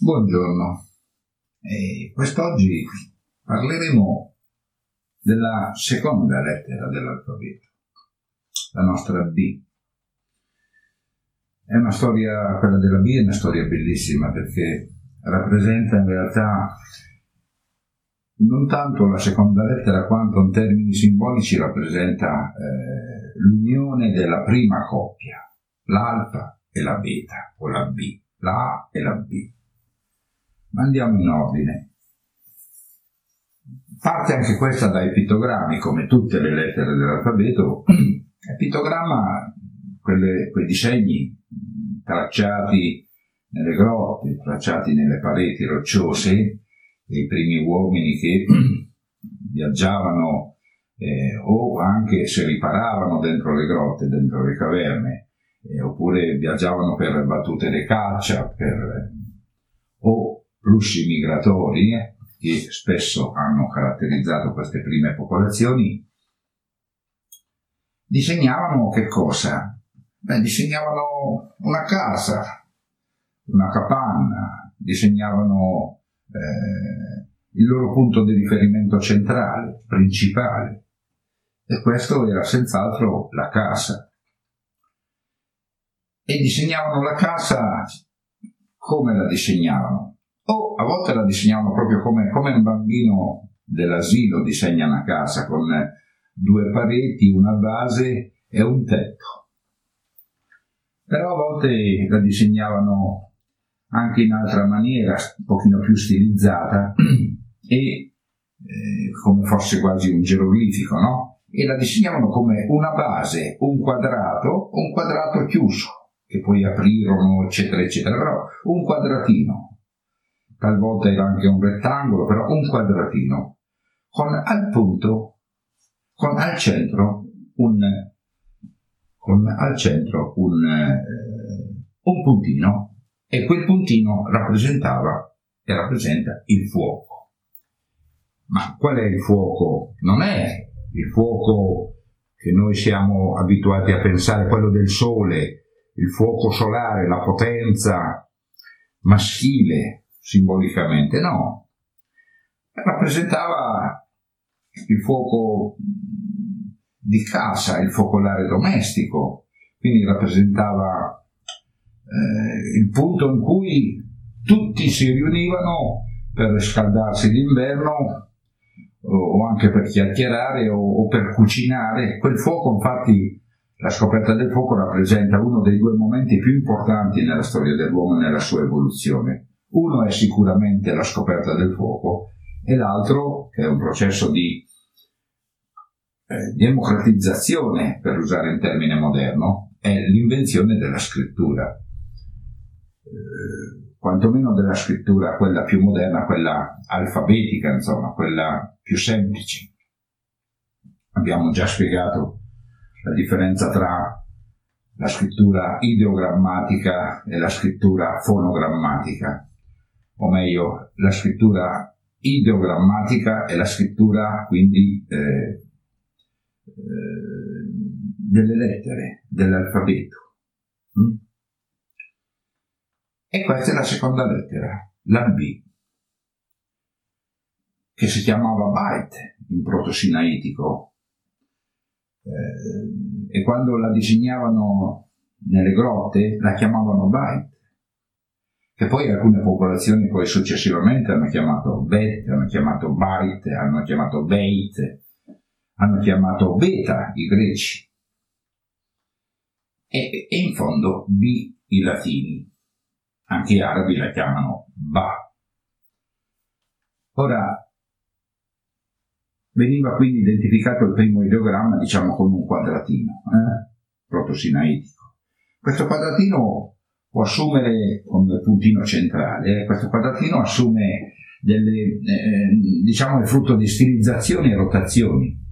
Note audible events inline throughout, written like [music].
Buongiorno, e quest'oggi parleremo della seconda lettera dell'alfabeto, la nostra B. È una storia, quella della B è una storia bellissima perché rappresenta in realtà non tanto la seconda lettera quanto in termini simbolici rappresenta eh, l'unione della prima coppia, l'alfa e la beta o la B, la A e la B ma andiamo in ordine. Parte anche questa dai pittogrammi, come tutte le lettere dell'alfabeto. [clears throat] Il pittogramma, quelle, quei disegni tracciati nelle grotte, tracciati nelle pareti rocciose, dei primi uomini che [clears throat] viaggiavano eh, o anche se riparavano dentro le grotte, dentro le caverne, eh, oppure viaggiavano per battute di caccia, per, o flussi migratori che spesso hanno caratterizzato queste prime popolazioni, disegnavano che cosa? Beh, disegnavano una casa, una capanna, disegnavano eh, il loro punto di riferimento centrale, principale, e questo era senz'altro la casa. E disegnavano la casa come la disegnavano? O a volte la disegnavano proprio come, come un bambino dell'asilo disegna una casa con due pareti, una base e un tetto. Però a volte la disegnavano anche in altra maniera, un pochino più stilizzata [clears throat] e eh, come fosse quasi un geroglifico, no? E la disegnavano come una base, un quadrato, un quadrato chiuso, che poi aprirono, eccetera, eccetera, però un quadratino, talvolta era anche un rettangolo, però un quadratino, con al punto, con al centro un, con al centro un, eh, un puntino e quel puntino rappresentava e rappresenta il fuoco. Ma qual è il fuoco? Non è il fuoco che noi siamo abituati a pensare, quello del sole, il fuoco solare, la potenza maschile, simbolicamente, no. Rappresentava il fuoco di casa, il focolare domestico, quindi rappresentava eh, il punto in cui tutti si riunivano per riscaldarsi d'inverno o anche per chiacchierare o, o per cucinare. Quel fuoco, infatti, la scoperta del fuoco rappresenta uno dei due momenti più importanti nella storia dell'uomo e nella sua evoluzione. Uno è sicuramente la scoperta del fuoco e l'altro, che è un processo di eh, democratizzazione, per usare il termine moderno, è l'invenzione della scrittura. Eh, quantomeno della scrittura, quella più moderna, quella alfabetica, insomma, quella più semplice. Abbiamo già spiegato la differenza tra la scrittura ideogrammatica e la scrittura fonogrammatica o meglio la scrittura ideogrammatica e la scrittura quindi eh, eh, delle lettere, dell'alfabeto. Mm? E questa è la seconda lettera, la B, che si chiamava byte in proto-sinaitico. Eh, e quando la disegnavano nelle grotte la chiamavano byte che poi alcune popolazioni poi successivamente hanno chiamato Bet, hanno chiamato Bait, hanno chiamato Beit, hanno chiamato Beta i greci e, e in fondo B i latini, anche gli arabi la chiamano Ba. Ora, veniva quindi identificato il primo ideogramma, diciamo, con un quadratino, eh? proto-sinaitico. Questo quadratino può assumere come puntino centrale, eh, questo quadratino assume delle, eh, diciamo, il frutto di stilizzazioni e rotazioni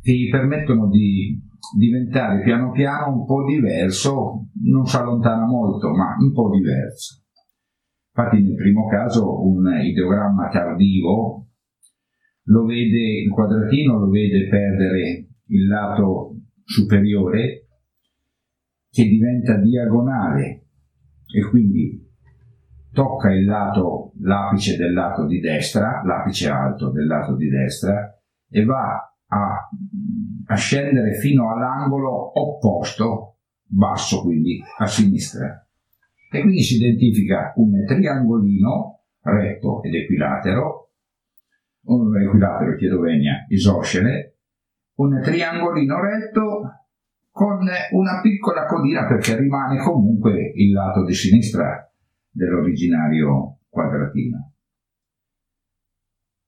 che gli permettono di diventare piano piano un po' diverso, non si allontana molto, ma un po' diverso. Infatti nel primo caso un ideogramma tardivo lo vede, il quadratino lo vede perdere il lato superiore che diventa diagonale e quindi tocca il lato, l'apice del lato di destra, l'apice alto del lato di destra e va a, a scendere fino all'angolo opposto, basso quindi, a sinistra. E quindi si identifica un triangolino retto ed equilatero, un equilatero, chiedo isoscele, un triangolino retto con una piccola codina perché rimane comunque il lato di sinistra dell'originario quadratino.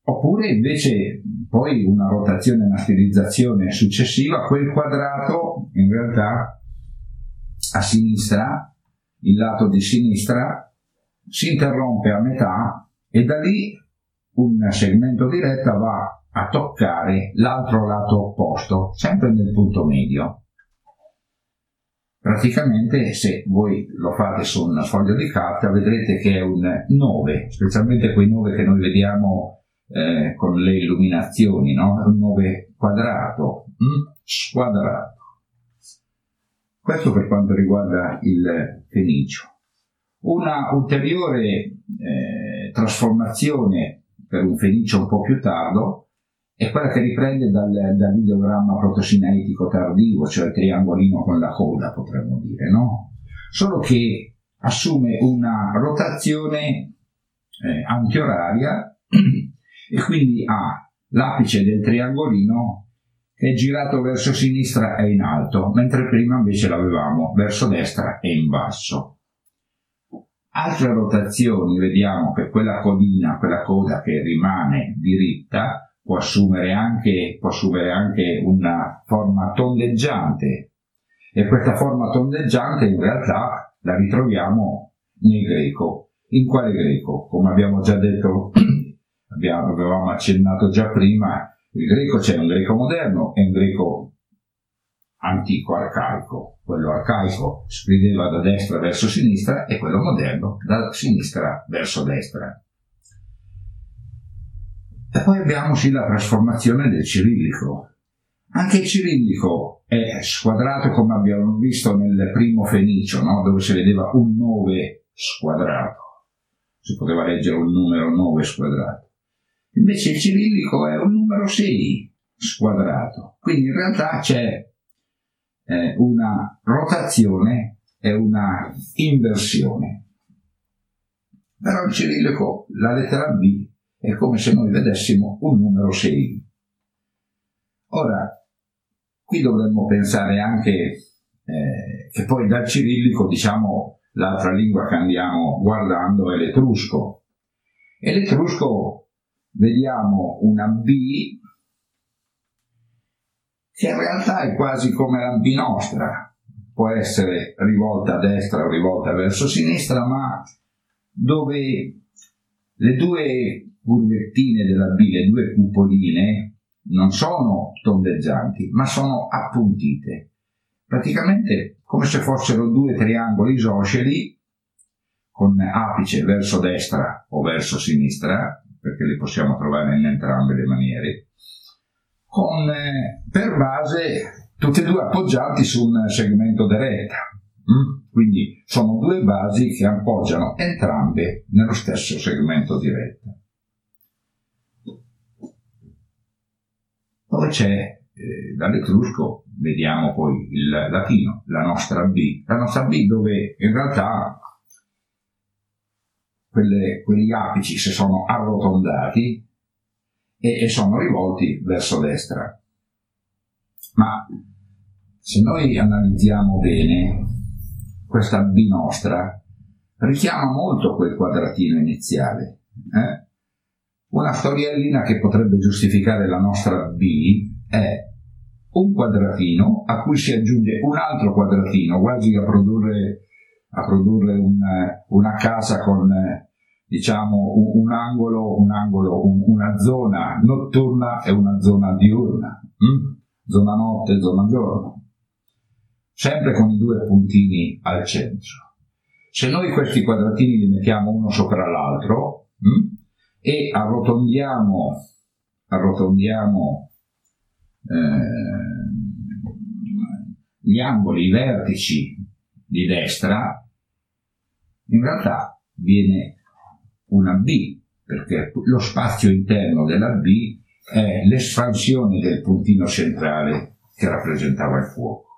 Oppure invece poi una rotazione, una stilizzazione successiva, quel quadrato in realtà a sinistra, il lato di sinistra, si interrompe a metà e da lì un segmento di retta va a toccare l'altro lato opposto, sempre nel punto medio. Praticamente se voi lo fate su un foglio di carta vedrete che è un 9, specialmente quei 9 che noi vediamo eh, con le illuminazioni, no? un 9 quadrato, mm? squadrato. Questo per quanto riguarda il fenicio. Una ulteriore eh, trasformazione per un fenicio un po' più tardo è quella che riprende dal, dall'ideogramma protosinaitico tardivo, cioè il triangolino con la coda, potremmo dire, no? Solo che assume una rotazione eh, antioraria [clears throat] e quindi ha l'apice del triangolino che è girato verso sinistra e in alto, mentre prima invece l'avevamo verso destra e in basso. Altre rotazioni, vediamo che quella codina, quella coda che rimane diritta, può assumere anche, può assumere anche una forma tondeggiante e questa forma tondeggiante in realtà la ritroviamo nel greco. In quale greco? Come abbiamo già detto, [clears throat] abbiamo, avevamo accennato già prima, il greco c'è un greco moderno e un greco antico arcaico. Quello arcaico scriveva da destra verso sinistra e quello moderno da sinistra verso destra. E poi abbiamo sì la trasformazione del cirillico. Anche il cirillico è squadrato come abbiamo visto nel primo fenicio, no? dove si vedeva un 9 squadrato. Si poteva leggere un numero 9 squadrato. Invece il cirillico è un numero 6 squadrato. Quindi in realtà c'è eh, una rotazione e una inversione. Però il cirillico, la lettera B, è come se noi vedessimo un numero 6. Ora, qui dovremmo pensare anche eh, che poi dal cirillico, diciamo, l'altra lingua che andiamo guardando è l'etrusco. E l'etrusco vediamo una B che in realtà è quasi come la B nostra, può essere rivolta a destra o rivolta verso sinistra, ma dove le due curvettine della B, le due cupoline, non sono tondeggianti, ma sono appuntite. Praticamente come se fossero due triangoli isosceli con apice verso destra o verso sinistra, perché li possiamo trovare in entrambe le maniere, con eh, per base tutti e due appoggiati su un segmento diretta. Mm? Quindi sono due basi che appoggiano entrambe nello stesso segmento diretta. Poi c'è eh, dall'etrusco, vediamo poi il latino, la nostra B, la nostra B dove in realtà quelle, quegli apici si sono arrotondati e, e sono rivolti verso destra. Ma se noi analizziamo bene, questa B nostra richiama molto quel quadratino iniziale. Eh? Una storiellina che potrebbe giustificare la nostra B è un quadratino a cui si aggiunge un altro quadratino, quasi a produrre, a produrre un, una casa con diciamo un, un angolo, un angolo un, una zona notturna e una zona diurna, hm? zona notte, zona giorno, sempre con i due puntini al centro. Se noi questi quadratini li mettiamo uno sopra l'altro, hm? E arrotondiamo, arrotondiamo eh, gli angoli, i vertici di destra, in realtà viene una B, perché lo spazio interno della B è l'espansione del puntino centrale che rappresentava il fuoco.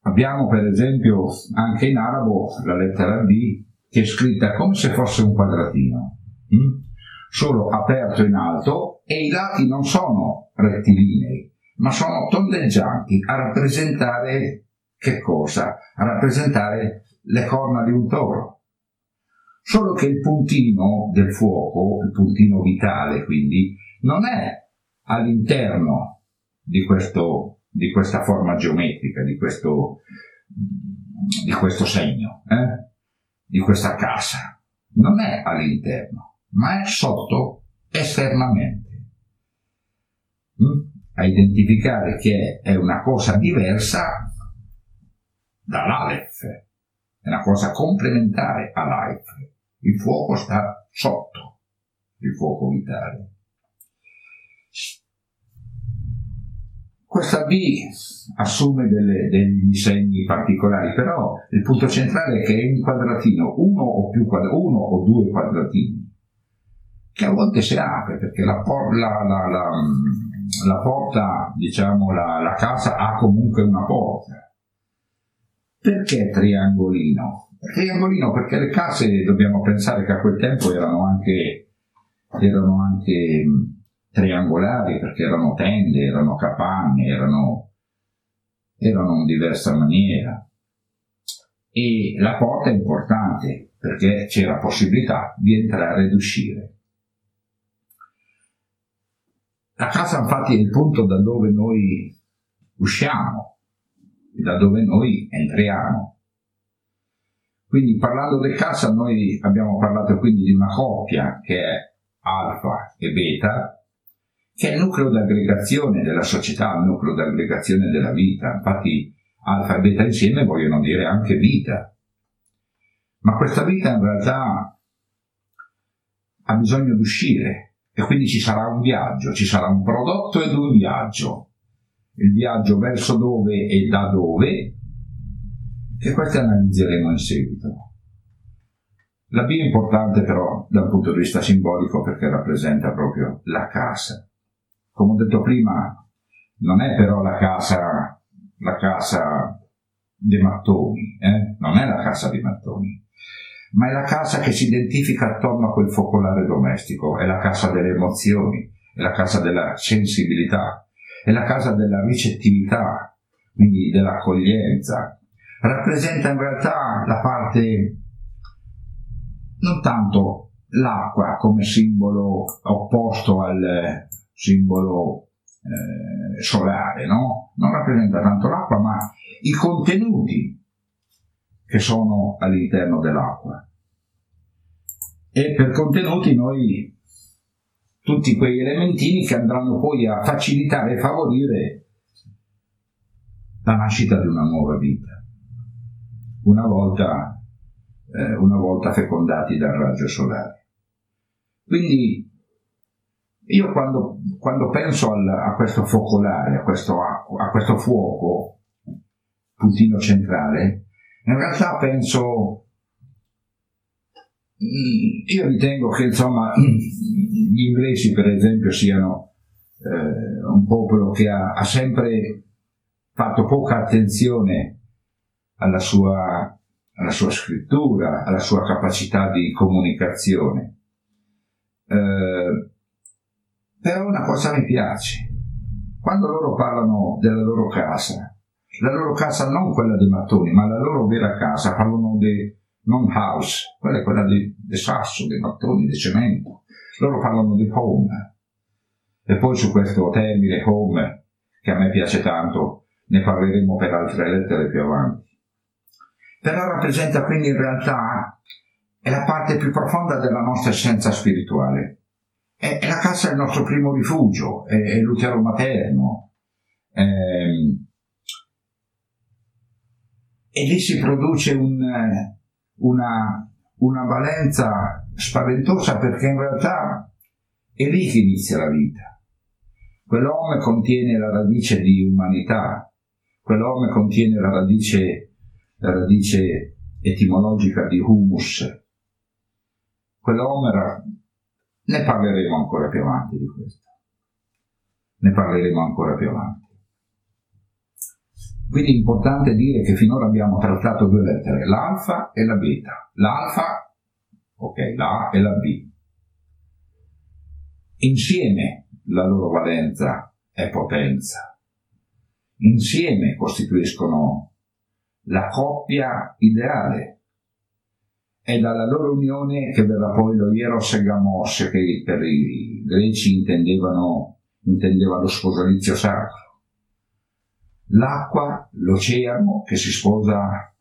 Abbiamo per esempio anche in arabo la lettera B è scritta come se fosse un quadratino, hm? solo aperto in alto e i lati non sono rettilinei, ma sono tondeggianti a rappresentare che cosa? A rappresentare le corna di un toro. Solo che il puntino del fuoco, il puntino vitale quindi, non è all'interno di, questo, di questa forma geometrica, di questo, di questo segno, eh? Di questa casa. Non è all'interno, ma è sotto esternamente. Mm? A identificare che è una cosa diversa dall'Aleph, è una cosa complementare all'Aleph. Il fuoco sta sotto il fuoco vitale. Questa B assume delle, dei disegni particolari, però il punto centrale è che è un quadratino, uno o, più quadra, uno o due quadratini, che a volte si apre perché la, la, la, la porta, diciamo, la, casa ha comunque una porta. Perché triangolino? triangolino perché le case dobbiamo pensare che a quel tempo erano anche, erano anche triangolari perché erano tende, erano capanne, erano, erano in diversa maniera. E la porta è importante perché c'è la possibilità di entrare ed uscire. La casa infatti è il punto da dove noi usciamo, da dove noi entriamo. Quindi parlando del casa noi abbiamo parlato quindi di una coppia che è alfa e beta, che è il nucleo d'aggregazione della società, il nucleo d'aggregazione della vita. Infatti alfa e beta insieme vogliono dire anche vita. Ma questa vita in realtà ha bisogno di uscire e quindi ci sarà un viaggio, ci sarà un prodotto ed un viaggio. Il viaggio verso dove e da dove e queste analizzeremo in seguito. La B è importante però dal punto di vista simbolico perché rappresenta proprio la casa. Come ho detto prima, non è però la casa, la casa dei mattoni, eh? non è la casa dei mattoni, ma è la casa che si identifica attorno a quel focolare domestico, è la casa delle emozioni, è la casa della sensibilità, è la casa della ricettività, quindi dell'accoglienza, rappresenta in realtà la parte non tanto l'acqua come simbolo opposto al simbolo eh, solare, no? Non rappresenta tanto l'acqua, ma i contenuti che sono all'interno dell'acqua. E per contenuti noi tutti quegli elementini che andranno poi a facilitare e favorire la nascita di una nuova vita una volta, eh, una volta fecondati dal raggio solare. Quindi io quando, quando penso al, a questo focolare, a questo, acqua, a questo fuoco, puntino centrale, in realtà penso, mm, io ritengo che insomma [clears throat] gli inglesi per esempio siano eh, un popolo che ha, ha sempre fatto poca attenzione alla sua, alla sua scrittura, alla sua capacità di comunicazione. Eh, però una cosa mi piace, quando loro parlano della loro casa, la loro casa non quella dei mattoni, ma la loro vera casa, parlano di non house, quella è quella di, di sasso, dei mattoni, di cemento. Loro parlano di home. E poi su questo termine home, che a me piace tanto, ne parleremo per altre lettere più avanti però rappresenta quindi in realtà è la parte più profonda della nostra essenza spirituale. È, è la casa del nostro primo rifugio, è, è l'utero materno. È, ehm, e lì si produce un, una, una valenza spaventosa perché in realtà è lì che inizia la vita. Quell'uomo contiene la radice di umanità, quell'uomo contiene la radice la radice etimologica di humus, quell'omera, ne parleremo ancora più avanti di questo. Ne parleremo ancora più avanti. Quindi è importante dire che finora abbiamo trattato due lettere, l'alfa e la beta. L'alfa, ok, la e la B. Insieme la loro valenza è potenza. Insieme costituiscono la coppia ideale. È dalla loro unione che verrà poi lo Ieros e Gamos, che per i greci intendevano, intendeva lo sposalizio sacro l'acqua, l'oceano che si sposa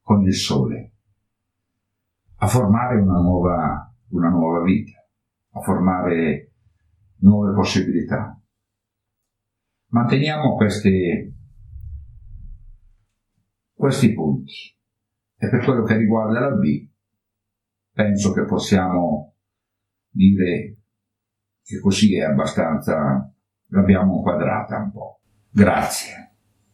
con il sole, a formare una nuova, una nuova vita, a formare nuove possibilità. Manteniamo questi, questi punti e per quello che riguarda la B penso che possiamo dire che così è abbastanza, l'abbiamo inquadrata un po'. Grazie.